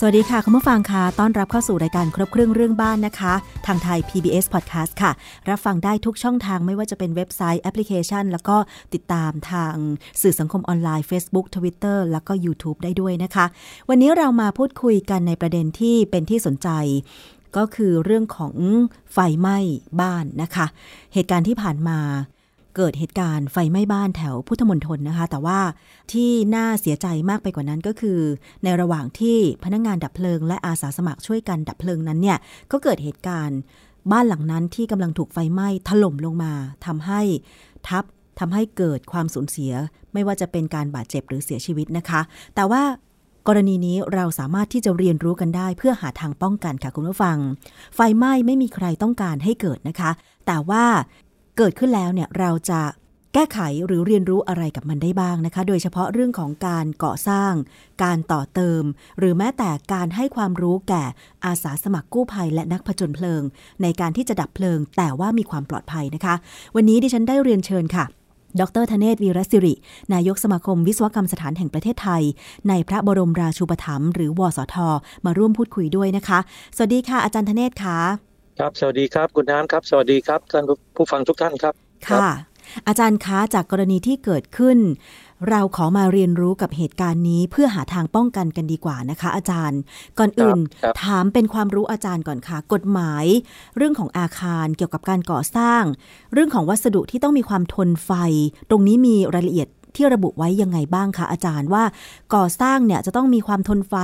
สวัสดีค่ะ คุณผู้ฟังค่ะต้อนรับเข้าสู่รายการครบเครื่องเรื่องบ้านนะคะ ทางไทย PBS Podcast ค่ะ รับฟังได้ทุกช่องทางไม่ว่าจะเป็นเว็บไซต์แอปพลิเคชัน แล้วก็ติดตามทางสื่อสังคมออนไลน์ Facebook Twitter แล้วก็ YouTube ได้ด้วยนะคะ วันนี้เรามาพูดคุยกันในประเด็นที่เป็นที่สนใจก็คือเรื่องของไฟไหม้บ้านนะคะ เหตุการณ์ที่ผ่านมา เกิดเหตุการณ์ไฟไหม้บ้านแถวพุทธมณฑลนะคะ แต่ว่าที่น่าเสียใจมากไปกว่านั้นก็คือ ในระหว่างที่พนักงงานดับเพลิง และอาสาสมัครช่วยกันดับเพลิงนั้นเนี่ยก็เกิดเหตุการณ์บ้านหลังนั้นที่กำลังถูกไฟไหม้ถล่มลงมาทำให้ทับทำให้เกิดความสูญเสีย ไม่ว่าจะเป็นการบาดเจ็บหรือเสียชีวิตนะคะ แต่ว่ากรณีนี้เราสามารถที่จะเรียนรู้กันได้เพื่อหาทางป้องกันค่ะคุณผู้ฟัง ไฟไหม้ไม่มีใครต้องการให้เกิดนะคะ แต่ว่า เกิดขึ้นแล้วเนี่ยเราจะแก้ไขหรือเรียนรู้อะไรกับมันได้บ้างนะคะ โดยเฉพาะเรื่องของการก่อสร้าง การต่อเติม หรือแม้แต่การให้ความรู้แก่อาสาสมัครกู้ภัยและนักผจญเพลิง ในการที่จะดับเพลิง แต่ว่ามีความปลอดภัยนะคะ วันนี้ดิฉันได้เรียนเชิญค่ะดรธเนศวีรศิริ นายกสมาคมวิศวกรรมสถานแห่งประเทศไทย ในพระบรมราชูปถัมภ์หรือวสท มาร่วมพูดคุยด้วยนะคะ สวัสดีค่ะอาจารย์ธเนศค่ะ ครับ สวัสดีครับ คุณน้ำครับ สวัสดีครับท่านผู้ฟังทุกท่านครับ ค่ะ อาจารย์คะจากกรณีที่เกิดขึ้น เราขอมาเรียนรู้กับเหตุการณ์นี้เพื่อหาทางป้องกันกันดีกว่านะคะ อาจารย์ ก่อนอื่น ถามเป็นความรู้อาจารย์ก่อนค่ะ กฎหมาย เรื่องของอาคารเกี่ยวกับการก่อสร้าง เรื่องของวัสดุที่ต้องมีความทนไฟ ตรงนี้มีรายละเอียดที่ระบุไว้ยังไงบ้างคะอาจารย์ว่าก่อสร้างเนี่ยจะต้องมีความทนไฟ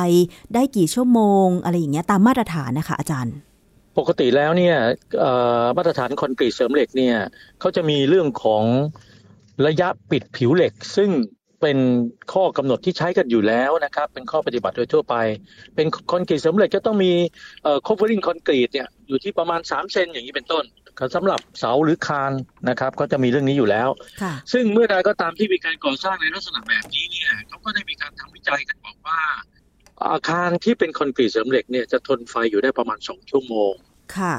ได้กี่ชั่วโมง อะไรอย่างเงี้ยตามมาตรฐานนะคะอาจารย์ ปกติแล้วเนี่ยมาตรฐานคอนกรีตเสริมเหล็กเนี่ยเขาจะมีเรื่องของระยะปิดผิวเหล็ก ซึ่งเป็นข้อกำหนดที่ใช้กันอยู่แล้วนะครับ เป็นข้อปฏิบัติโดยทั่วไป เป็นคอนกรีตเสริมเหล็กจะต้องมีเอ่อ covering คอนกรีตเนี่ยอยู่ที่ประมาณ 3 เซนอย่างนี้เป็นต้นสำหรับเสาหรือคานนะครับ ก็จะมีเรื่องนี้อยู่แล้ว ซึ่งเมื่อใดก็ตามที่มีการก่อสร้างในลักษณะแบบนี้เนี่ยเขาก็ อาคารที่เป็นคอนกรีตเสริมเหล็กเนี่ยจะทนไฟอยู่ได้ประมาณสองชั่วโมง ค่ะ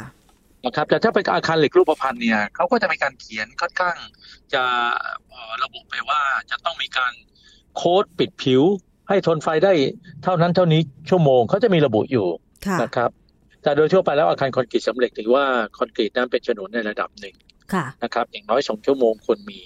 นะครับแต่ถ้าเป็นอาคารเหล็กรูปพรรณเนี่ยเขาก็จะมีการเขียนค่อนข้าง จะระบุไปว่าจะต้องมีการโค้ดปิดผิว ให้ทนไฟได้เท่านั้นเท่านี้ชั่วโมงเขาจะมีระบุอยู่นะครับ แต่โดยทั่วไปแล้วอาคารคอนกรีตสำเร็จถือว่าคอนกรีตนั้นเป็นฉนวนในระดับหนึ่งนะครับ อย่างน้อยสองชั่วโมงควรมี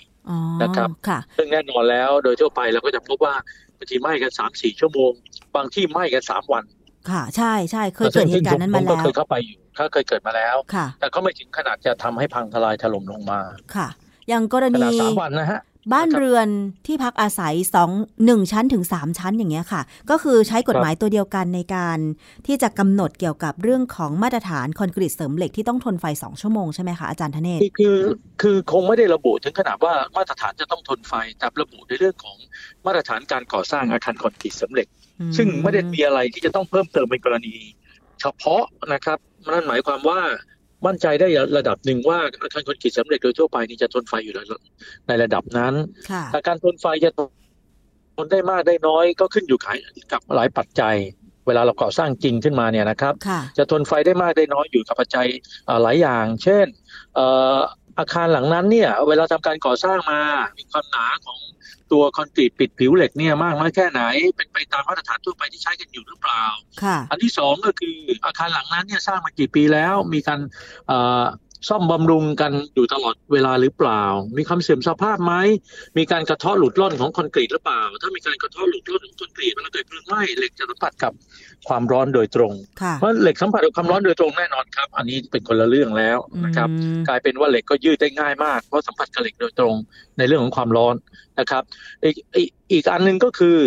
นะครับซึ่งแน่นอนแล้วโดยทั่วไปเราก็จะพบว่าบางทีไหม้กันสามสี่ชั่วโมง บางที่ไหม้กันสามวัน ค่ะ ใช่ใช่เคยเกิดเหตุการณ์นั้นมาแล้วเคยเข้าไปอยู่เขาเคยเกิดมาแล้วแต่ก็ไม่ถึงขนาดจะทำให้พังทลายถล่มลงมาค่ะ อย่างกรณีสามวันนะฮะบ้านเรือนที่พักอาศัยสองหนึ่งชั้นถึงสามชั้นอย่างเงี้ยค่ะ ก็คือใช้กฎหมายตัวเดียวกันในการที่จะกำหนดเกี่ยวกับเรื่องของมาตรฐานคอนกรีตเสริมเหล็กที่ต้องทนไฟสองชั่วโมงใช่ไหมคะอาจารย์ธเนศคือคือคงไม่ได้ระบุถึงขนาดว่ามาตรฐานจะต้องทนไฟแต่ระบุในเรื่องของมาตรฐานการก่อสร้างอาคารคอนกรีตเสริมเหล็ก ซึ่งไม่ได้มีอะไรที่จะต้องเพิ่มเติมเป็นกรณี เฉพาะนะครับนั่นหมายความว่ามั่นใจได้ระดับหนึ่งว่าอาคารคอนกรีตสำเร็จโดยทั่วไปนี่จะทนไฟอยู่ในระดับนั้นแต่การทนไฟจะทนได้มากได้น้อยก็ขึ้นอยู่กับหลายปัจจัย เวลาเราก่อสร้างจริงขึ้นมาเนี่ยนะครับ จะทนไฟได้มากได้น้อยอยู่กับปัจจัยหลายอย่าง เช่นอาคารหลังนั้นเนี่ย เวลาทำการก่อสร้างมา มีความหนาของ ตัวคอนกรีตปิดผิวเหล็กเนี่ยมากน้อยแค่ไหน เป็นไปตามมาตรฐานทั่วไปที่ใช้กันอยู่หรือเปล่า อันที่สองก็คืออาคารหลังนั้นเนี่ยสร้างมากี่ปีแล้วมีการ ซ่อมบำรุงกันอยู่ตลอดเวลาหรือเปล่า มีความเสื่อมสภาพไหม มีการกระเทาะหลุดล่อนของคอนกรีตหรือเปล่า ถ้ามีการกระเทาะหลุดล่อนของคอนกรีตมันเกิดเพลิงไหม้เหล็กจะสัมผัสกับความร้อนโดยตรง เพราะเหล็กสัมผัสกับความร้อนโดยตรงแน่นอนครับ อันนี้เป็นคนละเรื่องแล้วนะครับ กลายเป็นว่าเหล็กก็ยืดได้ง่ายมากเพราะสัมผัสกับเหล็กโดยตรงในเรื่องของความร้อนนะครับ อีกอีกอันหนึ่งก็คือ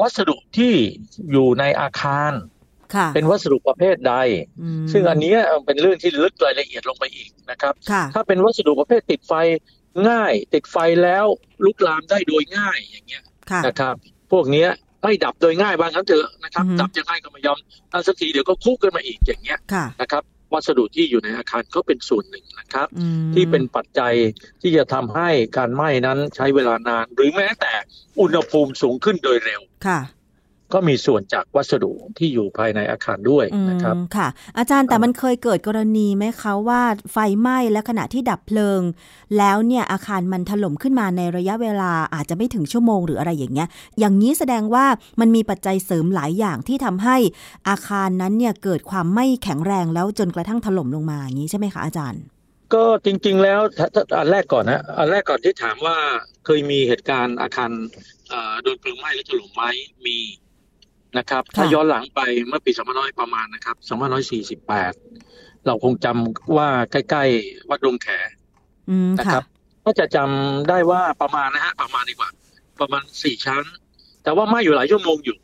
วัสดุที่อยู่ในอาคาร เป็นวัสดุประเภทใด ซึ่งอันนี้เป็นเรื่องที่ลึกรายละเอียดลงไปอีกนะครับ ถ้าเป็นวัสดุประเภทติดไฟง่าย ติดไฟแล้วลุกลามได้โดยง่ายอย่างเงี้ยนะครับ พวกนี้ไม่ดับโดยง่ายบางครั้งเถอะนะครับ ดับยังไงก็ไม่ยอมตั้งสักทีเดี๋ยวก็คุกกันมาอีกอย่างเงี้ยนะครับ วัสดุที่อยู่ในอาคารก็เป็นส่วนหนึ่งนะครับ ที่เป็นปัจจัยที่จะทำให้การไหม้นั้นใช้เวลานาน หรือแม้แต่อุณหภูมิสูงขึ้นโดยเร็วค่ะ ก็มีส่วนจากวัสดุที่อยู่ภายในอาคารด้วยนะครับค่ะ อาจารย์แต่มันเคยเกิดกรณีไหมคะว่าไฟไหม้และขณะที่ดับเพลิง แล้วเนี่ยอาคารมันถล่มขึ้นมาในระยะเวลาอาจจะไม่ถึงชั่วโมงหรืออะไรอย่างเงี้ย อย่างนี้แสดงว่ามันมีปัจจัยเสริมหลายอย่างที่ทำให้อาคารนั้นเนี่ยเกิดความไม่แข็งแรงแล้วจนกระทั่งถล่มลงมาอย่างนี้ใช่ไหมคะอาจารย์ ก็จริง ๆ แล้วอันแรกก่อนนะอันแรกก่อนที่ถามว่าเคยมีเหตุการณ์อาคารโดนเพลิงไหม้หรือถล่มไหมมี นะครับ ถ้าย้อนหลังไปเมื่อปี2500ประมาณนะครับ2548เราคงจำว่าใกล้ๆวัดดงแขนะครับ ก็จะจำได้ว่าประมาณนะฮะประมาณดีกว่า ประมาณสี่ชั้น แต่ว่าไหม้อยู่หลายชั่วโมงอยู่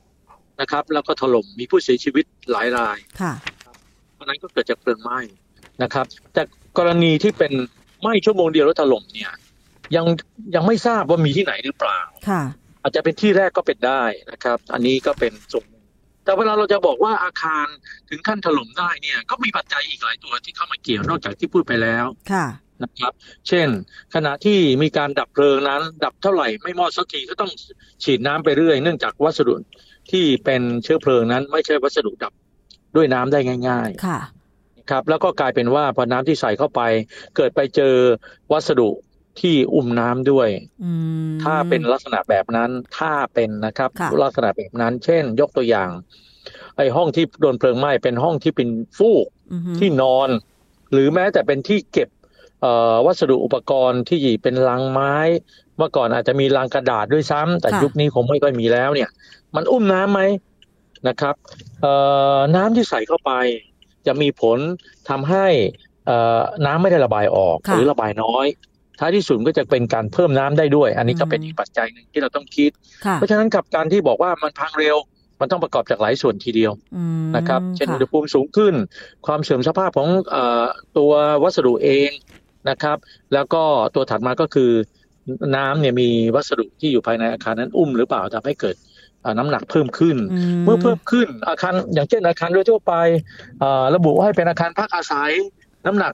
นะครับ แล้วก็ถล่มมีผู้เสียชีวิตหลายรายค่ะเพราะนั้นก็เกิดจากเพลิงไหม้นะครับ แต่กรณีที่เป็นไหม้ชั่วโมงเดียวแล้วถล่มเนี่ย ยังยังไม่ทราบว่ามีที่ไหนหรือเปล่าค่ะ อาจจะเป็นที่แรกก็เป็นได้นะครับ อันนี้ก็เป็นส่วนแต่เวลาเราจะบอกว่าอาคารถึงขั้นถล่มได้เนี่ยก็มีปัจจัยอีกหลายตัวที่เข้ามาเกี่ยวนอกจากที่พูดไปแล้วค่ะนะครับ เช่น ขณะที่มีการดับเพลิงนั้น ดับเท่าไหร่ไม่มอดสักทีก็ต้องฉีดน้ำไปเรื่อยเนื่องจากวัสดุที่เป็นเชื้อเพลิงนั้น ไม่ใช่วัสดุดับด้วยน้ำได้ง่าย ๆ ค่ะ ครับ แล้วก็กลายเป็นว่าพอน้ำที่ใส่เข้าไป เกิดไปเจอวัสดุ ที่อุ้มน้ำด้วยถ้าเป็นลักษณะแบบนั้นถ้าเป็นนะครับ ลักษณะแบบนั้น เช่น ยกตัวอย่าง ไอ้ห้องที่โดนเพลิงไหม้เป็นห้องที่เป็นฟูกที่นอน หรือแม้แต่เป็นที่เก็บวัสดุอุปกรณ์ที่เป็นลังไม้ เมื่อก่อนอาจจะมีลังกระดาษด้วยซ้ำแต่ยุคนี้คงไม่ค่อยมีแล้วเนี่ย มันอุ้มน้ำไหมนะครับน้ำที่ใส่เข้าไป จะมีผลทำให้น้ำไม่ได้ระบายออกหรือระบายน้อย ท้ายที่สุดก็จะเป็นการเพิ่มน้ำได้ด้วย อันนี้ก็เป็นอีกปัจจัยหนึ่งที่เราต้องคิด เพราะฉะนั้นกับการที่บอกว่ามันพังเร็วมันต้องประกอบจากหลายส่วนทีเดียวนะครับ เช่นอุณหภูมิสูงขึ้น ความเสื่อมสภาพของอตัววัสดุเองนะครับ แล้วก็ตัวถัดมาก็คือน้ำเนี่ยมีวัสดุที่อยู่ภายในอาคารนั้นอุ้มหรือเปล่าทำให้เกิดน้ำหนักเพิ่มขึ้น เมื่อเพิ่มขึ้นอาคารอย่างเช่นอาคารโดยทั่วไประบุให้เป็นอาคารพักอาศัยน้ำหนัก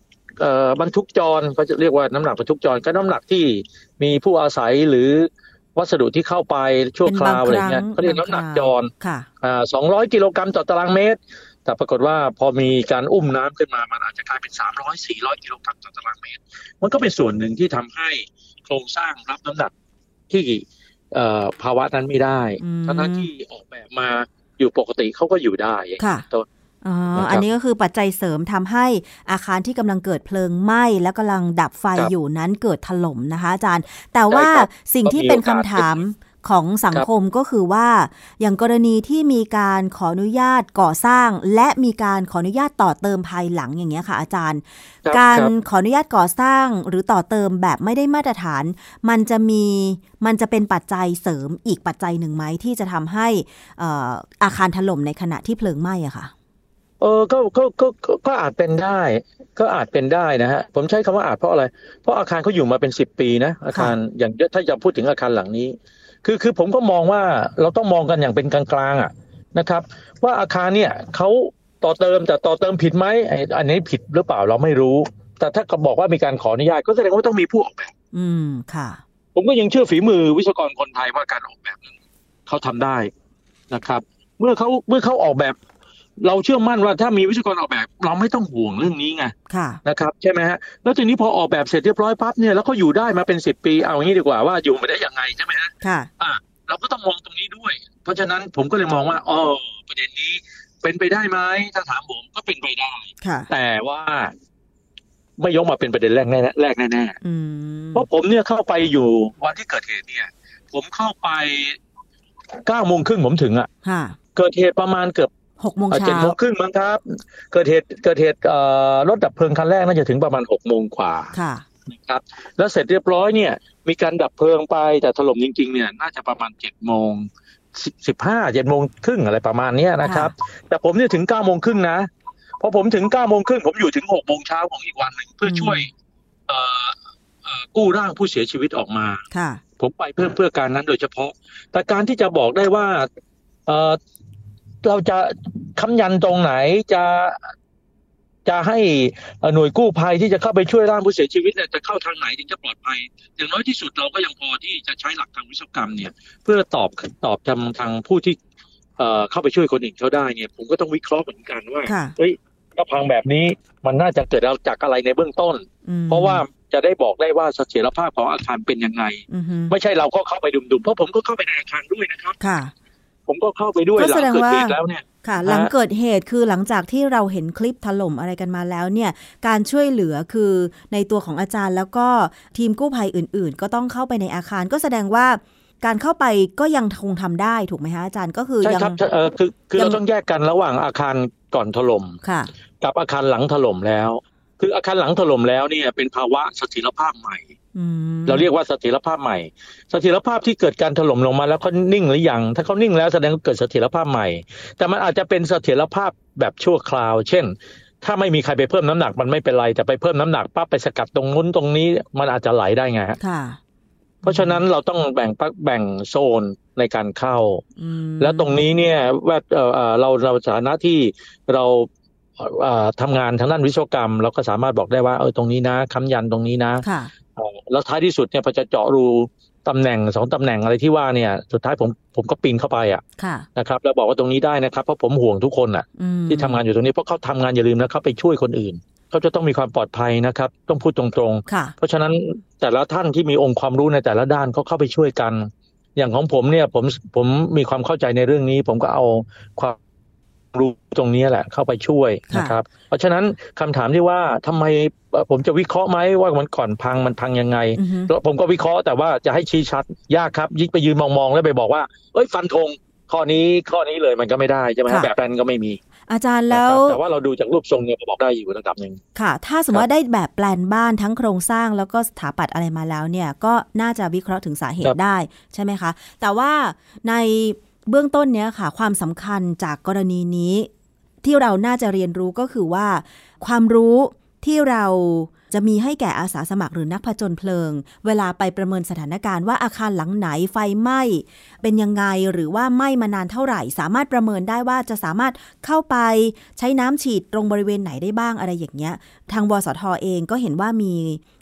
บรรทุกจรก็จะเรียกว่าน้ำหนักบรรทุกจรก็น้ำหนักที่มีผู้อาศัยหรือวัสดุที่เข้าไปชั่วคราวอะไรเงี้ยเขาเรียกน้ำหนักจรสองร้อยกิโลกรัมต่อตารางเมตร แต่ปรากฏว่าพอมีการอุ้มน้ำขึ้นมา มันอาจจะกลายเป็นสามร้อยสี่ร้อยกิโลกรัมต่อตารางเมตร มันก็เป็นส่วนหนึ่งที่ทำให้โครงสร้างรับน้ำหนักที่ภาวะนั้นไม่ได้ทั้งที่ออกแบบมาอยู่ปกติเขาก็อยู่ได้ต้น อ๋อ อันนี้ก็คือปัจจัยเสริมทำให้อาคารที่กำลังเกิดเพลิงไหม้แล้วกำลังดับไฟอยู่นั้นเกิดถล่มนะคะอาจารย์ แต่ว่าสิ่งที่เป็นคำถามของสังคมก็คือว่า อย่างกรณีที่มีการขออนุญาตก่อสร้าง และมีการขออนุญาตต่อเติมภายหลังอย่างเงี้ยค่ะ อาจารย์ การขออนุญาตก่อสร้างหรือต่อเติมแบบไม่ได้มาตรฐาน มันจะมีมันจะเป็นปัจจัยเสริมอีกปัจจัยหนึ่งไหมที่จะทำให้อาคารถล่มในขณะที่เพลิงไหม้อะค่ะ เออก็ก็ก็ก็อาจเป็นได้ ก็อาจเป็นได้นะฮะผมใช้คำว่าอาจเพราะอะไร เพราะอาคารเขาอยู่มาเป็นสิบปีนะอาคารอย่างถ้าจะพูดถึงอาคารหลังนี้ คือคือผมก็มองว่าเราต้องมองกันอย่างเป็นกลางๆอะนะครับ ว่าอาคารเนี่ยเขาต่อเติมแต่ต่อเติมผิดไหมอันนี้ผิดหรือเปล่าเราไม่รู้ แต่ถ้าก็บอกว่ามีการขออนุญาตก็แสดงว่าต้องมีผู้ออกแบบอืมค่ะ ผมก็ยังเชื่อฝีมือวิศวกรคนไทยว่าการออกแบบนั้นเขาทำได้นะครับ เมื่อเขาเมื่อเขาออกแบบ เราเชื่อมั่นว่าถ้ามีวิศวกรออกแบบ เราไม่ต้องห่วงเรื่องนี้ไงนะครับใช่ไหมฮะแล้วทีนี้พอออกแบบเสร็จเรียบร้อยปั๊บเนี่ยแล้วก็อยู่ได้มาเป็นสิบปีเอาอย่างนี้ดีกว่าว่าอยู่มาได้ยังไงใช่ไหมฮะค่ะอ่าเราก็ต้องมองตรงนี้ด้วย เพราะฉะนั้นผมก็เลยมองว่าอ๋อประเด็นนี้เป็นไปได้ไหมถ้าถามผมก็เป็นไปได้แต่ว่าไม่ยกมาเป็นประเด็นแรกแน่แรกแน่เพราะผมเนี่ยเข้าไปอยู่วันที่เกิดเหตุเนี่ย ผมเข้าไปเก้าโมงครึ่งผมถึงอะเกิดเหตุประมาณเกือบ หกโมงเช้าเจ็ดโมงครึ่งมั้งครับ เกิดเหตุเกิดเหตุรถดับเพลิงคันแรกน่าจะถึงประมาณหกโมงกว่าค่ะนะครับแล้วเสร็จเรียบร้อยเนี่ยมีการดับเพลิงไปแต่ถล่มจริงๆเนี่ยน่าจะประมาณเจ็ดโมงสิบห้าเจ็ดโมงครึ่งอะไรประมาณเนี้ยนะครับ แต่ผมเนี่ยถึงเก้าโมงครึ่งนะพอผมถึงเก้าโมงครึ่งผมอยู่ถึงหกโมงเช้าของอีกวันหนึ่งเพื่อช่วยเอ่อกู้ร่างผู้เสียชีวิตออกมาค่ะผมไปเพื่อเพื่อการนั้นโดยเฉพาะ แต่การที่จะบอกได้ว่า เอ่อเราจะค้ำยันตรงไหนจะจะให้หน่วยกู้ภัยที่จะเข้าไปช่วยร่างผู้เสียชีวิตเนี่ยจะเข้าทางไหนถึงจะปลอดภัย อย่างน้อยที่สุดเราก็ยังพอที่จะใช้หลักทางวิศวกรรมเนี่ย เพื่อตอบตอบทางทางผู้ที่เอ่อเข้าไปช่วยคนอื่นเขาได้เนี่ย ผมก็ต้องวิเคราะห์เหมือนกันว่าค่ะเฮ้ยถ้าพังแบบนี้มันน่าจะเกิดจากอะไรในเบื้องต้นอืมเพราะว่าจะได้บอกได้ว่าเสถียรภาพของอาคารเป็นยังไงอือฮึไม่ใช่เราก็เข้าไปดุมๆเพราะผมก็เข้าไปในอาคารด้วยนะครับค่ะ ผมก็เข้าไปด้วยก็หลัแสดงเกิดว่าเหตุแล้วเนี่ยค่ะฮะหลังเกิดเหตุคือหลังจากที่เราเห็นคลิปถล่มอะไรกันมาแล้วเนี่ย การช่วยเหลือคือในตัวของอาจารย์แล้วก็ทีมกู้ภัยอื่น ๆ ก็ต้องเข้าไปในอาคารก็แสดงว่าการเข้าไปก็ยังคงทำได้ถูกไหมคะอาจารย์ก็คือใช่ยังครับเออคือคือยังเราต้องแยกกันระหว่างอาคารก่อนถล่มค่ะกับอาคารหลังถล่มแล้ว คืออาคารหลังถล่มแล้วเนี่ยเป็นภาวะเสถียรภาพใหม่อืมเราเรียกว่าเสถียรภาพใหม่เสถียรภาพที่เกิดการถล่มลงมาแล้วเขานิ่งหรือยัง ถ้าเขานิ่งแล้วแสดงว่าเกิดเสถียรภาพใหม่ แต่มันอาจจะเป็นเสถียรภาพแบบชั่วคราว เช่น ถ้าไม่มีใครไปเพิ่มน้ำหนักมันไม่เป็นไร แต่ไปเพิ่มน้ำหนักปั๊บไปสกัดตรงนู้นตรงนี้มันอาจจะไหลได้ไงฮะค่ะเพราะฉะนั้นเราต้องแบ่งปักแบ่งโซนในการเข้าอืมแล้วตรงนี้เนี่ยว่าเอ่อเอ่อเราเราฐานะที่เราเอ่อ ทำงานทางด้านวิศวกรรม เราก็สามารถบอกได้ว่าเออตรงนี้นะค้ำยันตรงนี้นะค่ะเอ่อแล้วท้ายที่สุดเนี่ยพอจะเจาะรูตำแหน่งสองตำแหน่งอะไรที่ว่าเนี่ย สุดท้ายผมผมก็ปีนเข้าไปอะค่ะนะครับ แล้วบอกว่าตรงนี้ได้นะครับเพราะผมห่วงทุกคนอะอืมที่ทำงานอยู่ตรงนี้เพราะเขาทำงานอย่าลืมนะเขาไปช่วยคนอื่นเขาจะต้องมีความปลอดภัยนะครับ ต้องพูดตรงๆค่ะเพราะฉะนั้นแต่ละท่านที่มีองค์ความรู้ในแต่ละด้านเขาเข้าไปช่วยกัน อย่างของผมเนี่ยผมผมมีความเข้าใจในเรื่องนี้ ผมก็เอาความ รู้ตรงนี้แหละเข้าไปช่วยค่ะนะครับ เพราะฉะนั้นคำถามที่ว่าทำไมเอ่อผมจะวิเคราะห์ไหมว่ามันก่อนพังมันพังยังไงอือฮึแล้วผมก็วิเคราะห์แต่ว่าจะให้ชี้ชัดยากครับยิ่งไปยืนมองๆแล้วไปบอกว่าเอ้ยฟันธงข้อนี้ข้อนี้เลยมันก็ไม่ได้ใช่ไหมฮะค่ะแบบนั้นก็ไม่มี อาจารย์นะแล้ควรับแต่ว่าเราดูจากรูปทรงเนี่ยก็บอกได้อยู่ระดับหนึ่งค่ะ ถ้าสมมติว่าได้แบบแปลนบ้านทั้งโครงสร้างแล้วก็สถาปัตย์อะไรมาแล้วเนี่ยก็น่าจะวิเคราะห์ถึงสาเหครัตุบได้ใช่ไหมคะ แต่ว่าใน เบื้องต้นเนี้ยค่ะ ความสำคัญจากกรณีนี้ ที่เราน่าจะเรียนรู้ก็คือว่า ความรู้ที่เรา จะมีให้แก่อาสาสมัครหรือนักผจญเพลิง เวลาไปประเมินสถานการณ์ว่าอาคารหลังไหนไฟไหม้เป็นยังไงหรือว่าไหม้มานานเท่าไหร่ สามารถประเมินได้ว่าจะสามารถเข้าไปใช้น้ำฉีดตรงบริเวณไหนได้บ้างอะไรอย่างเงี้ย ทางวสทเองก็เห็นว่ามี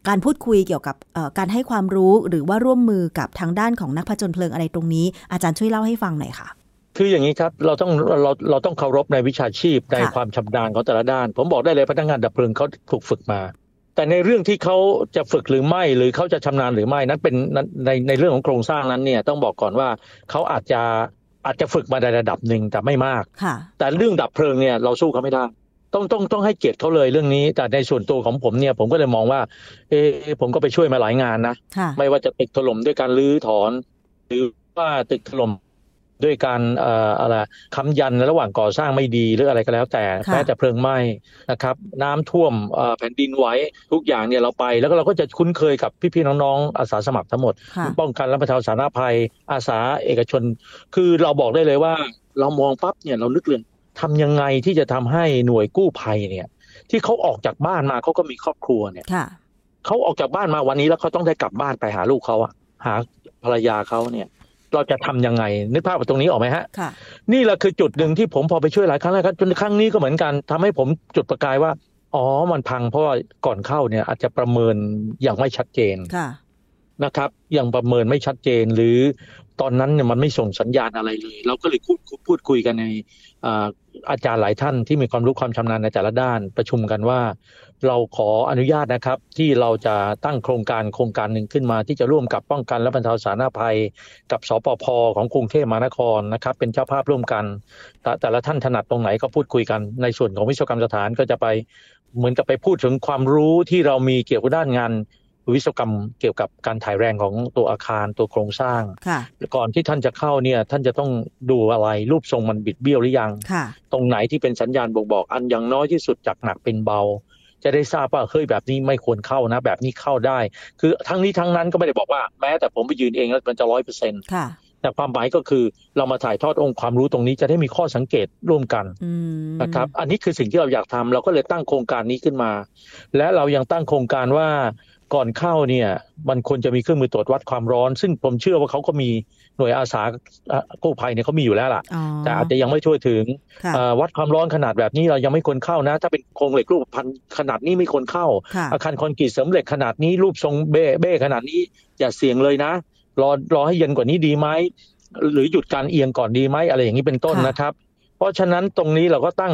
การพูดคุยเกี่ยวกับเอ่อการให้ความรู้หรือว่าร่วมมือกับทางด้านของนักผจญเพลิงอะไรตรงนี้ อาจารย์ช่วยเล่าให้ฟังหน่อยค่ะคืออย่างนี้ครับเราต้องเราเราต้องเคารพในวิชาชีพในค่ะความชำนาญของแต่ละด้าน ผมบอกได้เลยพนักงานดับเพลิงเขาถูกฝึกมา แต่ในเรื่องที่เขาจะฝึกหรือไม่หรือเขาจะชำนาญหรือไม่นั้นเป็นในในในเรื่องของโครงสร้างนั้นเนี่ยต้องบอกก่อนว่าเขาอาจจะอาจจะฝึกมาในระดับหนึ่งแต่ไม่มากค่ะแต่เรื่องดับเพลิงเนี่ยเราสู้เขาไม่ได้ต้องต้องต้องให้เกียรติเขาเลยเรื่องนี้ แต่ในส่วนตัวของผมเนี่ย ผมก็เลยมองว่า เออผมก็ไปช่วยมาหลายงานนะค่ะไม่ว่าจะตึกถล่มด้วยการรื้อถอน หรือว่าตึกถล่ม ด้วยการเอ่ออะไรค้ำยันในระหว่างก่อสร้างไม่ดีหรืออะไรก็แล้วแต่ค่ะแม้แต่เพลิงไหม้นะครับ น้ำท่วมเอ่อแผ่นดินไหวทุกอย่างเนี่ยเราไป แล้วก็เราก็จะคุ้นเคยกับพี่ๆน้องๆอาสาสมัครทั้งหมดค่ะป้องกันและบรรเทาสาธารณภัยอาสาเอกชน คือเราบอกได้เลยว่าเรามองปั๊บเนี่ยเรานึกเรื่องทำยังไงที่จะทำให้หน่วยกู้ภัยเนี่ย ที่เขาออกจากบ้านมาเขาก็มีครอบครัวเนี่ยค่ะเขาออกจากบ้านมาวันนี้แล้วเขาต้องได้กลับบ้านไปหาลูกเขาอะหาภรรยาเขาเนี่ย เราจะทำยังไง นึกภาพตรงนี้ออกไหมฮะค่ะนี่แหละคือจุดหนึ่งที่ผมพอไปช่วยหลายครั้งแล้วครับจนครั้งนี้ก็เหมือนกันทำให้ผมจุดประกายว่า อ๋อมันพังเพราะว่าก่อนเข้าเนี่ย อาจจะประเมินอย่างไม่ชัดเจนค่ะ นะครับยังประเมินไม่ชัดเจนหรือตอนนั้นเนี่ยมันไม่ส่งสัญญาณอะไรเลย เราก็เลยพูดพูดคุยกันในอาจารย์หลายท่านที่มีความรู้ความชำนาญในแต่ละด้านประชุมกันว่า เราขออนุญาตนะครับ ที่เราจะตั้งโครงการโครงการหนึ่งขึ้นมา ที่จะร่วมกับป้องกันและบรรเทาสาธารณภัย กับสปพของกรุงเทพมหานครนะครับ เป็นเจ้าภาพร่วมกันแต่แต่ละท่านถนัดตรงไหนก็พูดคุยกัน ในส่วนของวิศวกรรมสถานก็จะไปเหมือนกับไปพูดถึงความรู้ที่เรามีเกี่ยวกับด้านงาน วิศวกรรมเกี่ยวกับการถ่ายแรงของตัวอาคารตัวโครงสร้างค่ะก่อนที่ท่านจะเข้าเนี่ยท่านจะต้องดูอะไรรูปทรงมันบิดเบี้ยวหรือยังค่ะตรงไหนที่เป็นสัญญาณบ่งบอก อันอย่างน้อยที่สุดจากหนักเป็นเบา จะได้ทราบว่าเฮ้ยแบบนี้ไม่ควรเข้านะ แบบนี้เข้าได้ คือทั้งนี้ทั้งนั้นก็ไม่ได้บอกว่าแม้แต่ผมไปยืนเองแล้วมันจะร้อยเปอร์เซ็นต์ค่ะแต่ความหมายก็คือเรามาถ่ายทอดองค์ความรู้ตรงนี้จะได้มีข้อสังเกตร่วมกันอืมนะครับ อันนี้คือสิ่งที่เราอยากทำเราก็เลยตั้งโครงการนี้ขึ้นมา และเรายังตั้งโครงการว่า ก่อนเข้าเนี่ย มันควรจะมีเครื่องมือตรวจวัดความร้อน ซึ่งผมเชื่อว่าเขาก็มีหน่วยอาสาอะกู้ภัยเนี่ยเขามีอยู่แล้วล่ะอ๋อแต่อาจจะยังไม่ช่วยถึงค่ะเอ่อวัดความร้อนขนาดแบบนี้เรายังไม่ควรเข้านะ ถ้าเป็นโครงเหล็กรูปพันขนาดนี้ไม่ควรเข้าค่ะอาคารคอนกรีตเสริมเหล็กขนาดนี้รูปทรงเบ้เบ้ขนาดนี้อย่าเสี่ยงเลยนะ รอรอให้เย็นกว่านี้ดีไหมหรือหยุดการเอียงก่อนดีไหมอะไรอย่างนี้เป็นต้นนะครับ เพราะฉะนั้นตรงนี้เราก็ตั้ง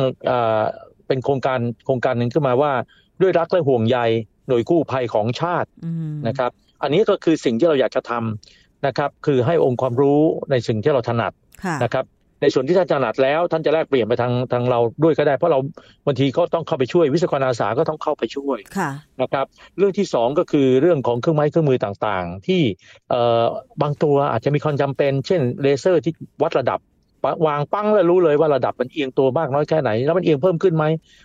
เป็นโครงการโครงการหนึ่งขึ้นมาว่าด้วยรักและห่วงใย หน่วยกู้ภัยของชาตินะครับ อันนี้ก็คือสิ่งที่เราอยากจะทำนะครับ คือให้องค์ความรู้ในสิ่งที่เราถนัดนะครับ ในส่วนที่ท่านถนัดแล้วท่านจะแลกเปลี่ยนไปทางทางเราด้วยก็ได้ เพราะเราบางทีก็ต้องเข้าไปช่วย วิศวกรอาสาก็ต้องเข้าไปช่วยนะครับ เรื่องที่สองก็คือเรื่องของเครื่องไม้เครื่องมือต่างๆ ที่เอ่อบางตัวอาจจะมีความจำเป็น เช่นเลเซอร์ที่วัดระดับวางปั้งแล้วรู้เลยว่าระดับมันเอียงตัวมากน้อยแค่ไหน แล้วมันเอียงเพิ่มขึ้นไหม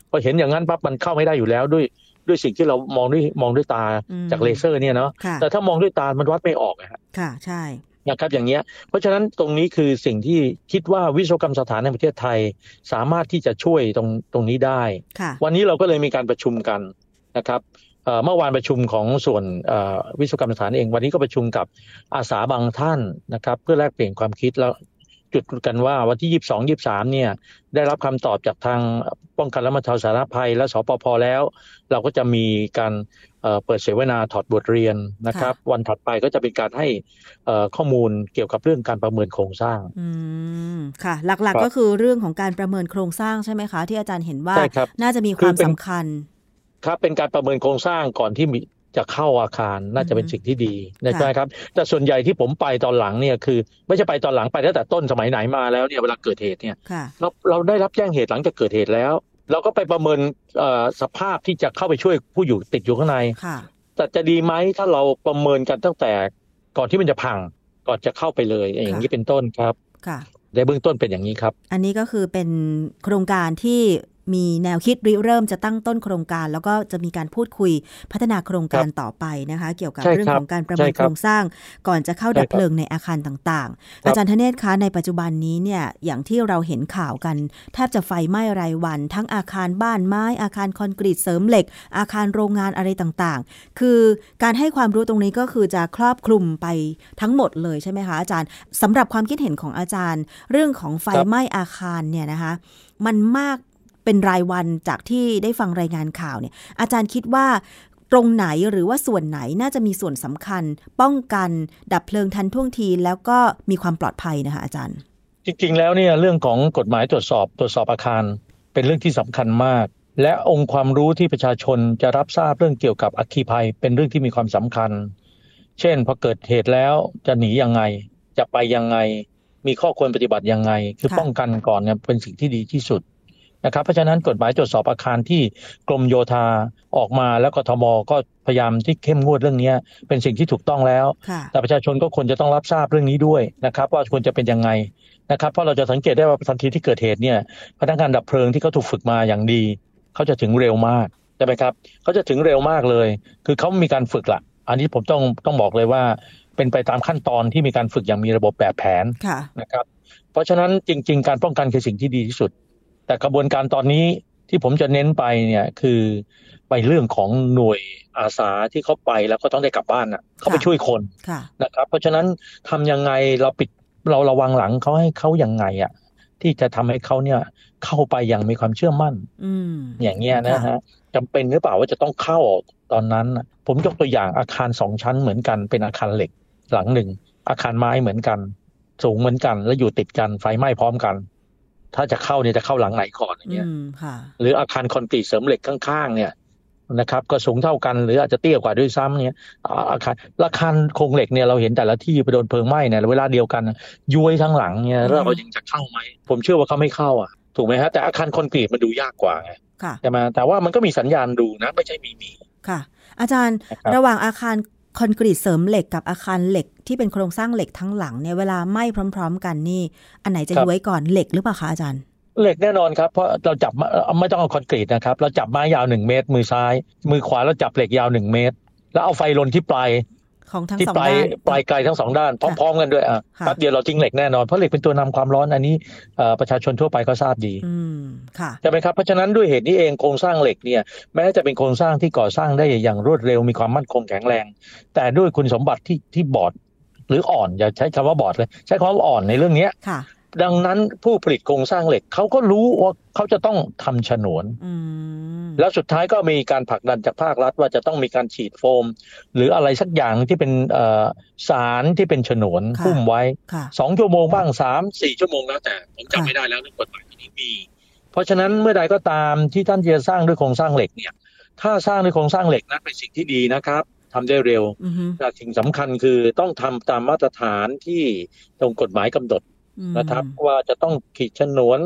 พอเห็นอย่างนั้นปั๊บมันเข้าไม่ได้อยู่แล้วด้วย ด้วยสิ่งที่เรามองด้วยมองด้วยตาจากเลเซอร์เนี่ยเนาะแต่ถ้ามองด้วยตามันวัดไม่ออกะค่ะใช่นะครับอย่างเงี้ยเพราะฉะนั้นตรงนี้คือสิ่งที่คิดว่าวิศวกรรมสถานในประเทศไทย สามารถที่จะช่วยตรงตรงนี้ได้ วันนี้เราก็เลยมีการประชุมกันนะครับเมื่อวานประชุมของส่วนวิศวกรรมสถานเอง วันนี้ก็ประชุมกับอาสาบางท่านนะครับ เพื่อแลกเปลี่ยนความคิดแล้ว จุดกันว่าวันที่ยี่สองยี่สามเนี่ย ได้รับคำตอบจากทางป้องกันและบรรเทาสาธารณภัยและสปพแล้ว เราก็จะมีการเปิดเสวนาถอดบทเรียนนะครับ วันถัดไปก็จะเป็นการให้ข้อมูลเกี่ยวกับเรื่องการประเมินโครงสร้างอืมค่ะ หลักๆก็คือเรื่องของการประเมินโครงสร้างใช่ไหมคะ ที่อาจารย์เห็นว่าน่าจะมีความสำคัญครับเป็นการประเมินโครงสร้างก่อนที่ จะเข้าอาคารน่าจะเป็นสิ่งที่ดีนะครับ แต่ส่วนใหญ่ที่ผมไปตอนหลังเนี่ยคือ ไม่ใช่ไปตอนหลังไปตั้งแต่ต้นสมัยไหนมาแล้วเนี่ยเวลาเกิดเหตุเนี่ยเราเราได้รับแจ้งเหตุหลังจากเกิดเหตุแล้ว เราก็ไปประเมินสภาพที่จะเข้าไปช่วยผู้อยู่ติดอยู่ข้างในแต่จะดีไหมถ้าเราประเมินกันตั้งแต่ก่อนที่มันจะพังก่อนจะเข้าไปเลยอย่างนี้เป็นต้นครับในเบื้องต้นเป็นอย่างนี้ครับ อันนี้ก็คือเป็นโครงการที่ มีแนวคิดริเริ่มจะตั้งต้นโครงการ แล้วก็จะมีการพูดคุยพัฒนาโครงการต่อไปนะคะ เกี่ยวกับเรื่องของการประเมินโครงสร้าง ก่อนจะเข้าดับเพลิงในอาคารต่างๆ อาจารย์ธเนศคะในปัจจุบันนี้เนี่ยอย่างที่เราเห็นข่าวกันแทบจะไฟไหม้รายวัน ทั้งอาคารบ้านไม้อาคารคอนกรีตเสริมเหล็ก อาคารโรงงานอะไรต่างๆ คือการให้ความรู้ตรงนี้ก็คือจะครอบคลุมไปทั้งหมดเลยใช่ไหมคะอาจารย์สำหรับความคิดเห็นของอาจารย์ เรื่องของไฟไหม้อาคารเนี่ยนะคะมันมาก เป็นรายวันจากที่ได้ฟังรายงานข่าวเนี่ยอาจารย์คิดว่าตรงไหนหรือว่าส่วนไหนน่าจะมีส่วนสำคัญ ป้องกันดับเพลิงทันท่วงทีแล้วก็มีความปลอดภัยนะคะอาจารย์ จริง ๆ แล้วเนี่ยเรื่องของกฎหมายตรวจสอบตรวจสอบอาคาร เป็นเรื่องที่สำคัญมาก และองค์ความรู้ที่ประชาชนจะรับทราบเรื่องเกี่ยวกับอัคคีภัย เป็นเรื่องที่มีความสำคัญ เช่นพอเกิดเหตุแล้วจะหนียังไง จะไปยังไง มีข้อควรปฏิบัติยังไง คือป้องกันก่อนเนี่ยเป็นสิ่งที่ดีที่สุด นะครับเพราะฉะนั้นกฎหมายตรวจสอบอาคารที่กรมโยธาออกมาแล้วกทมก็พยายามที่เข้มงวดเรื่องนี้เป็นสิ่งที่ถูกต้องแล้ว แต่ประชาชนก็ควรจะต้องรับทราบเรื่องนี้ด้วยนะครับ ว่าควรจะเป็นยังไงนะครับเพราะเราจะสังเกตได้ว่าทันทีที่เกิดเหตุเนี่ยพนักงานดับเพลิงที่เขาถูกฝึกมาอย่างดีเขาจะถึงเร็วมากใช่ไหมครับเขาจะถึงเร็วมากเลย คือเขามีการฝึกละอันนี้ผมต้องต้องบอกเลยว่าเป็นไปตามขั้นตอนที่มีการฝึกอย่างมีระบบแบบแผนนะครับเพราะฉะนั้นจริง ๆ การป้องกันคือสิ่งที่ดีที่สุด แต่กระบวนการตอนนี้ที่ผมจะเน้นไปเนี่ยคือไปเรื่องของหน่วยอาสาที่เขาไปแล้วก็ต้องได้กลับบ้านอะเขาไปช่วยคนนะครับ เพราะฉะนั้นทำยังไงเราปิดเราระวังหลังเขาให้เขายังไงอะที่จะทำให้เขาเนี่ยเข้าไปอย่างมีความเชื่อมั่น อือย่างเงี้ยนะฮะจำเป็นหรือเปล่าว่าจะต้องเข้าตอนนั้น ผมยกตัวอย่างอาคารสองชั้นเหมือนกันเป็นอาคารเหล็กหลังหนึ่งอาคารไม้เหมือนกัน สูงเหมือนกัน แล้วอยู่ติดกันไฟไหม้พร้อมกัน ถ้าจะเข้าเนี่ยจะเข้าหลังไหนก่อนอย่างเงี้ยหรืออาคารคอนกรีตเสริมเหล็กข้างๆ เนี่ยนะครับก็สูงเท่ากันหรืออาจจะเตี้ยกว่าด้วยซ้ำเนี่ยอาคารอาคารโครงเหล็กเนี่ยเราเห็นแต่ละที่ไปโดนเพลิงไหม้เนี่ยเวลาเดียวกันย้วยทั้งหลังเนี่ยแล้วเรายังจะเข้าไหมผมเชื่อว่าเขาไม่เข้าอะถูกไหมฮะแต่อาคารคอนกรีตมันดูยากกว่าไงใช่ไหมแต่ว่ามันก็มีสัญญาณดูนะไม่ใช่มีมีค่ะ อาจารย์ระหว่างอาคาร คอนกรีตเสริมเหล็กกับอาคารเหล็กที่เป็นโครงสร้างเหล็กทั้งหลังเนี่ยเวลาไหม้พร้อม ๆ กันนี่ อันไหนจะย้วยก่อนเหล็กหรือเปล่าคะอาจารย์เหล็กแน่นอนครับเพราะเราจับไม่ต้องเอาคอนกรีตนะครับ เราจับไม้ยาวหนึ่งเมตร มือซ้าย มือขวาเราจับเหล็กยาวหนึ่งเมตร แล้วเอาไฟลนที่ปลาย ของทั้งสองด้านปลายไกลทั้งสองด้านพร้อมๆกันด้วยอะแป๊บเดียวเราทิ้งเหล็กแน่นอนเพราะเหล็กเป็นตัวนำความร้อนอันนี้ประชาชนทั่วไปก็ทราบดีใช่ไหมครับเพราะฉะนั้นด้วยเหตุนี้เองโครงสร้างเหล็กเนี่ยแม้จะเป็นโครงสร้างที่ก่อสร้างได้อย่างรวดเร็วมีความมั่นคงแข็งแรง แต่ด้วยคุณสมบัติที่ที่บอดหรืออ่อนอย่าใช้คำว่าบอดเลย ใช้คำว่าอ่อนในเรื่องนี้ ดังนั้นผู้ผลิตโครงสร้างเหล็กเขาก็รู้ว่าเขาจะต้องทำฉนวนอืมแล้วสุดท้ายก็มีการผลักดันจากภาครัฐว่าจะต้องมีการฉีดโฟม หรืออะไรสักอย่างที่เป็นเอ่อสารที่เป็นฉนวนค่ะหุ้มไว้ค่ะสองชั่วโมงบ้างสามสี่ชั่วโมงแล้วแต่ผมจำค่ะไม่ได้แล้วเรื่องกฎหมายที่นี้มี เพราะฉะนั้นเมื่อใดก็ตามที่ท่านจะสร้างด้วยโครงสร้างเหล็กเนี่ย ถ้าสร้างด้วยโครงสร้างเหล็กนั้นเป็นสิ่งที่ดีนะครับทำได้เร็วอือฮึแต่สิ่งสำคัญคือต้องทำตามมาตรฐานที่ตรงกฎหมายกำหนดอืม นะครับ ว่าจะต้องขีดฉนวน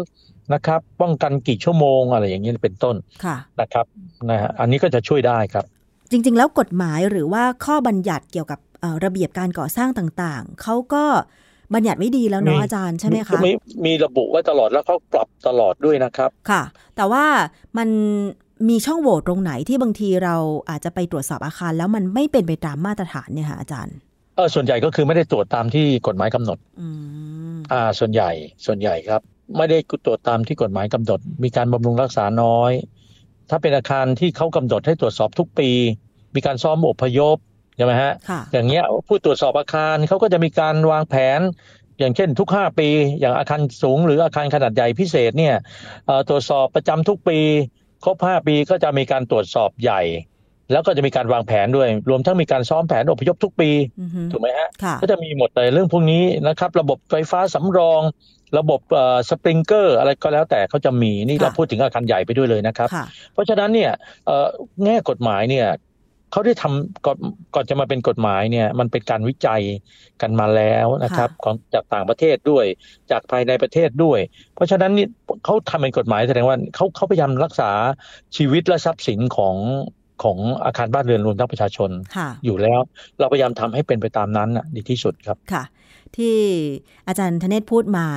นะครับ ป้องกันกี่ชั่วโมงอะไรอย่างนี้เป็นต้นค่ะนะครับนะฮะอันนี้ก็จะช่วยได้ครับ จริง ๆ แล้วกฎหมายหรือว่าข้อบัญญัติเกี่ยวกับเอ่อระเบียบการก่อสร้างต่างๆ เขาก็บัญญัติไว้ดีแล้วเนาะมีอาจารย์ใช่ไหมคะมีมีระบุไว้ตลอดแล้วเขาปรับตลอดด้วยนะครับ ค่ะ แต่ว่ามันมีช่องโหว่ตรงไหนที่บางทีเราอาจจะไปตรวจสอบอาคาร แล้วมันไม่เป็นไปตามมาตรฐานเนี่ยค่ะอาจารย์ เออส่วนใหญ่ก็คือไม่ได้ตรวจตามที่กฎหมายกำหนดอืมอ่า ส่วนใหญ่ส่วนใหญ่ครับ ไม่ได้ตรวจตามที่กฎหมายกำหนด มีการบำรุงรักษาน้อย ถ้าเป็นอาคารที่เขากำหนดให้ตรวจสอบทุกปี มีการซ้อมอพยพใช่ไหมฮะค่ะอย่างเงี้ยผู้ตรวจสอบอาคารเขาก็จะมีการวางแผน อย่างเช่น ทุก5ปี อย่างอาคารสูง หรืออาคารขนาดใหญ่พิเศษเนี่ยเอ่อตรวจสอบประจำทุกปี ครบ5ปีก็จะมีการตรวจสอบใหญ่ แล้วก็จะมีการวางแผนด้วย รวมทั้งมีการซ้อมแผนอพยพทุกปีอือฮึถูกไหมฮะค่ะก็จะมีหมดเลยเรื่องพวกนี้นะครับ ระบบไฟฟ้าสำรอง ระบบเอ่อสปริงเกอร์อะไรก็แล้วแต่เขาจะมีนี่ค่ะเราพูดถึงอาคารใหญ่ไปด้วยเลยนะครับค่ะเพราะฉะนั้นเนี่ยเอ่อแง่กฎหมายเนี่ยเขาได้ทำก่อนก่อนจะมาเป็นกฎหมายเนี่ยมันเป็นการวิจัยกันมาแล้วนะครับค่ะของจากต่างประเทศด้วย จากภายในประเทศด้วย เพราะฉะนั้นนี่เขาทำเป็นกฎหมายแสดงว่าเขาเขาพยายามรักษาชีวิตและทรัพย์สินของ ของอาคารบ้านเรือนรวมทั้งประชาชนค่ะอยู่แล้ว เราพยายามทำให้เป็นไปตามนั้นน่ะดีที่สุดครับค่ะ ที่อาจารย์ธเนศพูดมา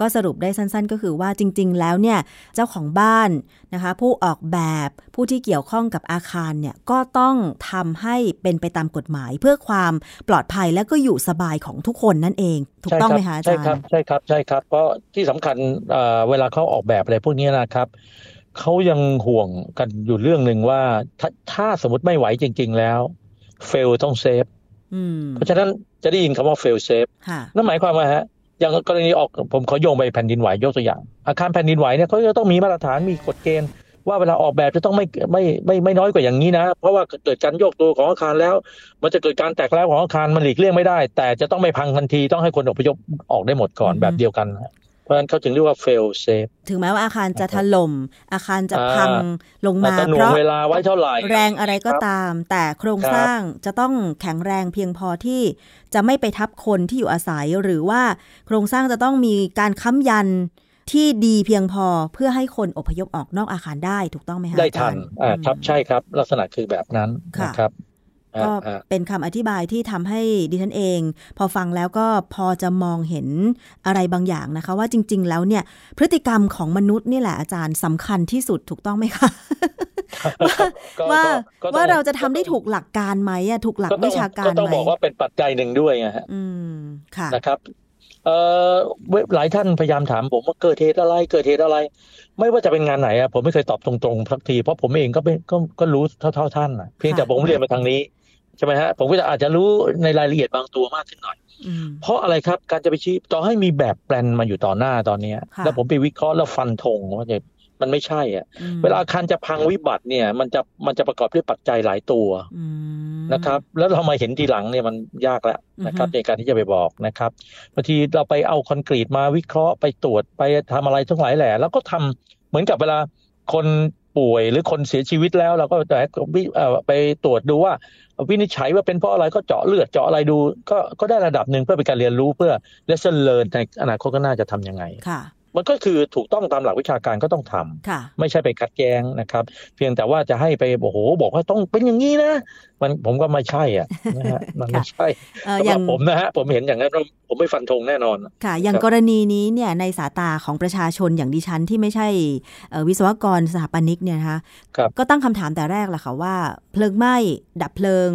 ก็สรุปได้สั้น ๆ ก็คือว่าจริง ๆ แล้วเนี่ยเจ้าของบ้านนะคะ ผู้ออกแบบผู้ที่เกี่ยวข้องกับอาคารเนี่ยก็ต้องทำให้เป็นไปตามกฎหมาย เพื่อความปลอดภัยและก็อยู่สบายของทุกคนนั่นเอง ถูกต้องไหมคะอาใช่จารครับย์ใช่ครับใช่ครับเพราะที่สำคัญเอ่อเวลาเขาออกแบบอะไรพวกนี้นะครับ เขายังห่วงกันอยู่เรื่องหนึ่งว่าถ้าถ้าสมมติไม่ไหวจริง ๆ แล้ว fail ต้อง safe อืมเพราะฉะนั้นจะได้ยินคำว่า fail safe ค่ะนั่นหมายความว่าฮะอย่างกรณีออกผมขอโยงไปแผ่นดินไหวยกตัวอย่าง อาคารแผ่นดินไหวเนี่ยเขาจะต้องมีมาตรฐานมีกฎเกณฑ์ว่าเวลาออกแบบจะต้องไม่ไม่ไม่ไม่น้อยกว่าอย่างนี้นะ เพราะว่าเกิดการโยกตัวของอาคารแล้ว มันจะเกิดการแตกร้าวของอาคารมันหลีกเลี่ยงไม่ได้ แต่จะต้องไม่พังทันทีต้องให้คนอพยพออกได้หมดก่อนอือฮึแบบเดียวกันฮะเพ ราะฉะนั้นเขาจึงเรียกว่า fail safe ถึงแม้ว่าอาคารจะถล่ม อาคารจะพังลงมาแต่หน่เพวงราะเวลาไว้เท่าไหร่แรงอะไรก็ครับตาม แต่โครงครับสร้างจะต้องแข็งแรงเพียงพอที่จะไม่ไปทับคนที่อยู่อาศัย หรือว่าโครงสร้างจะต้องมีการค้ำยันที่ดีเพียงพอเพื่อให้คนอพยพออกนอกอาคารได้ถูกต้องไหมคะได้อาจาทัรนย์อ่าอืมครับใช่ครับ ลักษณะคือแบบนั้นค่ะนะครับ ก็อ่าอ่าเป็นคำอธิบายที่ทำให้ดิฉันเอง พอฟังแล้วก็พอจะมองเห็นอะไรบางอย่างนะคะ ว่าจริง ๆ แล้วเนี่ยพฤติกรรมของมนุษย์นี่แหละอาจารย์สำคัญที่สุดถูกต้องไหมคะก็ว่าก็ก็ต้องว่าเราจะทำได้ถูกหลักการไหมอะถูกหลักก็ต้องวิชาการก็ต้องไหมบอกว่าเป็นปัจจัยหนึ่งด้วยนะฮะอืมค่ะนะครับเอ่อเว็บหลายท่านพยายามถามผมว่าเกิดเหตุอะไร เกิดเหตุอะไร ไม่ว่าจะเป็นงานไหนอะผมไม่เคยตอบตรงๆสักทีเพราะผมเองก็เป็นก็ก็รู้เท่าเท่าท่านอะเพียงแต่ค่ะผมเรียนมาทางนี้ ใช่ไหมฮะผมก็จะอาจจะรู้ในรายละเอียดบางตัวมากขึ้นหน่อยอืมเพราะอะไรครับการจะไปชี้ต่อให้มีแบบแปลนมาอยู่ต่อหน้าตอนเนี้ยค่ะแล้วผมไปวิเคราะห์แล้วฟันธงว่าจะมันไม่ใช่อะอืมเวลาอาคารจะพังวิบัติเนี่ย มันจะมันจะประกอบด้วยปัจจัยหลายตัวอืมนะครับ แล้วเรามาเห็นทีหลังเนี่ยมันยากแล้วนะครับอือฮึในการที่จะไปบอกนะครับบางทีเราไปเอาคอนกรีตมาวิเคราะห์ไปตรวจไปทำอะไรทั้งหลายแหล่แล้วก็ทำเหมือนกับเวลาคน ป่วยหรือคนเสียชีวิตแล้ว เราก็จะไปตรวจดูว่า วินิจฉัยว่าเป็นเพราะอะไรก็เจาะเลือดเจาะอะไรดู ก็ก็ได้ระดับหนึ่งเพื่อเป็นการเรียนรู้เพื่อ lesson learn ในอนาคตก็น่าจะทำยังไงค่ะ มันก็คือถูกต้องตามหลักวิชาการก็ต้องทำค่ะไม่ใช่ไปคัดแย้งนะครับ เพียงแต่ว่าจะให้ไปโอ้โหบอกว่าต้องเป็นอย่างนี้นะ มันผมก็ไม่ใช่อะนะฮะมันไม่ใช่เอ่อสำอหย่ารังบผมนะฮะผมเห็นอย่างนั้นผมไม่ฟันธงแน่นอน ค่ะ อย่างครับกรณีนี้เนี่ยในสายตาของประชาชนอย่างดิฉันที่ไม่ใช่เอ่อวิศวกรสถาปนิกเนี่ยนะคะครับก็ตั้งคำถามแต่แรกแหละค่ะว่า เพลิงไหม้ดับเพลิง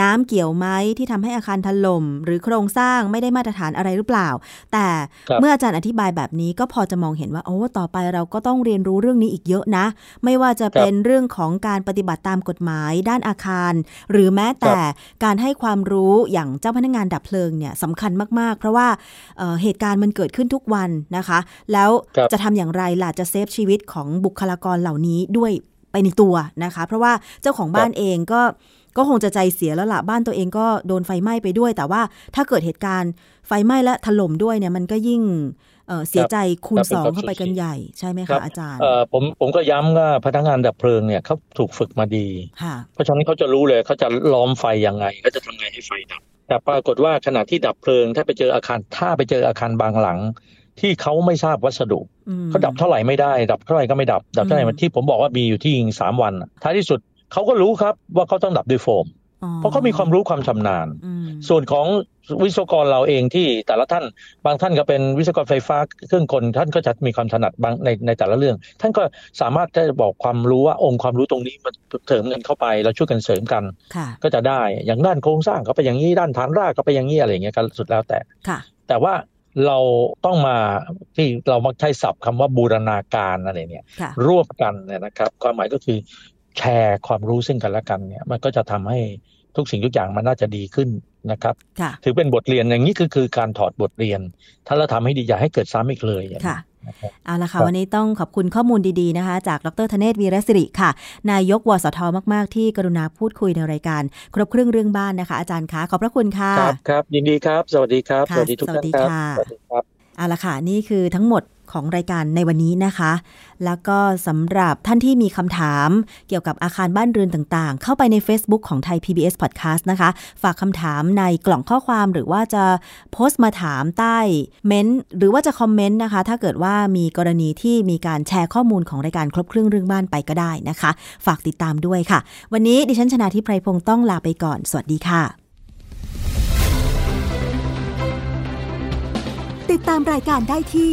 น้ำเกี่ยวไหมที่ทำให้อาคารถล่ม หรือโครงสร้างไม่ได้มาตรฐานอะไรหรือเปล่า แต่ครับเมื่ออาจารย์อธิบายแบบนี้ก็พอจะมองเห็นว่าโอ้ต่อไปเราก็ต้องเรียนรู้เรื่องนี้อีกเยอะนะ ไม่ว่าจะเป็นเรื่องของการปฏิบัติตามกฎหมายด้านอาคาร หรือแม้แต่การให้ความรู้อย่างเจ้าพนักงานดับเพลิงเนี่ยสำคัญมากเพราะว่าเเหตุการณ์มันเกิดขึ้นทุกวันนะคะ แล้วครับจะทำอย่างไรล่ะจะเซฟชีวิตของบุคลากรเหล่านี้ด้วยไปในตัวนะคะ เพราะว่าเจ้าของบ้านเองก็ ก็คงจะใจเสียแล้วล่ะบ้านตัวเองก็โดนไฟไหม้ไปด้วย แต่ว่าถ้าเกิดเหตุการณ์ไฟไหม้และถล่มด้วยเนี่ยมันก็ยิ่งเอ่อเสียใจคูณครับสองเป็นความเข้าไปกันสูญเสียใหญ่ใช่ไหมครัคะบอาจารย์เอ่อผมผมก็ย้ำว่าพนักงานดับเพลิงเนี่ยเขาถูกฝึกมาดีค่ะเพราะฉะนั้นเขาจะรู้เลยเขาจะล้อมไฟยังไงเขาจะทำไงให้ไฟดับ แต่ปรากฏว่าขณะที่ดับเพลิง ถ้าไปเจออาคารถ้าไปเจออาคารบางหลัง ที่เขาไม่ทราบวัสดุอืมเขาดับเท่าไหร่ไม่ได้ ดับเท่าไหร่ก็ไม่ดับ ดับเท่าไหร่อืมที่ผมบอกว่ามีอยู่ที่ยิงสามวันน่ะท้ายที่สุด เขาก็รู้ครับว่าเขาต้องดับด้วยโฟมอ๋อเพราะเขามีความรู้ความชำนาญอืมส่วนของวิศวกรเราเองที่แต่ละท่าน บางท่านก็เป็นวิศวกรไฟฟ้าเครื่องกลท่านก็จะมีความถนัดบางในในแต่ละเรื่อง ท่านก็สามารถจะบอกความรู้ว่าองค์ความรู้ตรงนี้มาเสริมกันเข้าไปเราช่วยกันเสริมกันค่ะก็จะได้อย่างด้านโครงสร้างก็ไปอย่างนี้ด้านฐานรากก็ไปอย่างนี้อะไรอย่างเงี้ยก็สุดแล้วแต่ค่ะแต่ว่าเราต้องมาที่เรามักใช้ศัพท์คำว่าบูรณาการอะไรเนี่ยค่ะร่วมกันเนี่ยนะครับ ความหมายก็คือ แชร์ความรู้ซึ่งกันและกันเนี่ยมันก็จะทำให้ทุกสิ่งทุกอย่างมันน่าจะดีขึ้นนะครับค่ะถือเป็นบทเรียนอย่างนี้คือคือการถอดบทเรียน ถ้าเราทำให้ดีอย่าให้เกิดซ้ำอีกเลยอย่างนี้ค่ะนะครับเอาละครัค่ะบวันนี้ต้องขอบคุณข้อมูลดีๆนะคะ จากดรธเนศวีรศิริค่ะ นายกวสทมาก ๆ ที่กรุณาพูดคุยในรายการ ครบเครื่องเรื่องบ้านนะคะ อาจารย์คะขอบพระคุณค่ะ ครับครับยินดีครับ สวัสดีครับค่ะสวัสดีทุกท่านครับสวัสดีค่ะสวัสดีครับเอาละค่ะนี่คือทั้งหมด ของรายการในวันนี้นะคะ แล้วก็สำหรับท่านที่มีคำถามเกี่ยวกับอาคารบ้านเรือนต่างๆ เข้าไปใน Facebook ของไทย PBS Podcast นะคะ ฝากคำถามในกล่องข้อความหรือว่าจะโพสต์มาถามใต้เม้นต์หรือว่าจะคอมเมนต์นะคะ ถ้าเกิดว่ามีกรณีที่มีการแชร์ข้อมูลของรายการครบเครื่องเรื่องบ้านไปก็ได้นะคะ ฝากติดตามด้วยค่ะ วันนี้ดิฉันชนะทิพไพรพงศ์ต้องลาไปก่อน สวัสดีค่ะ ติดตามรายการได้ที่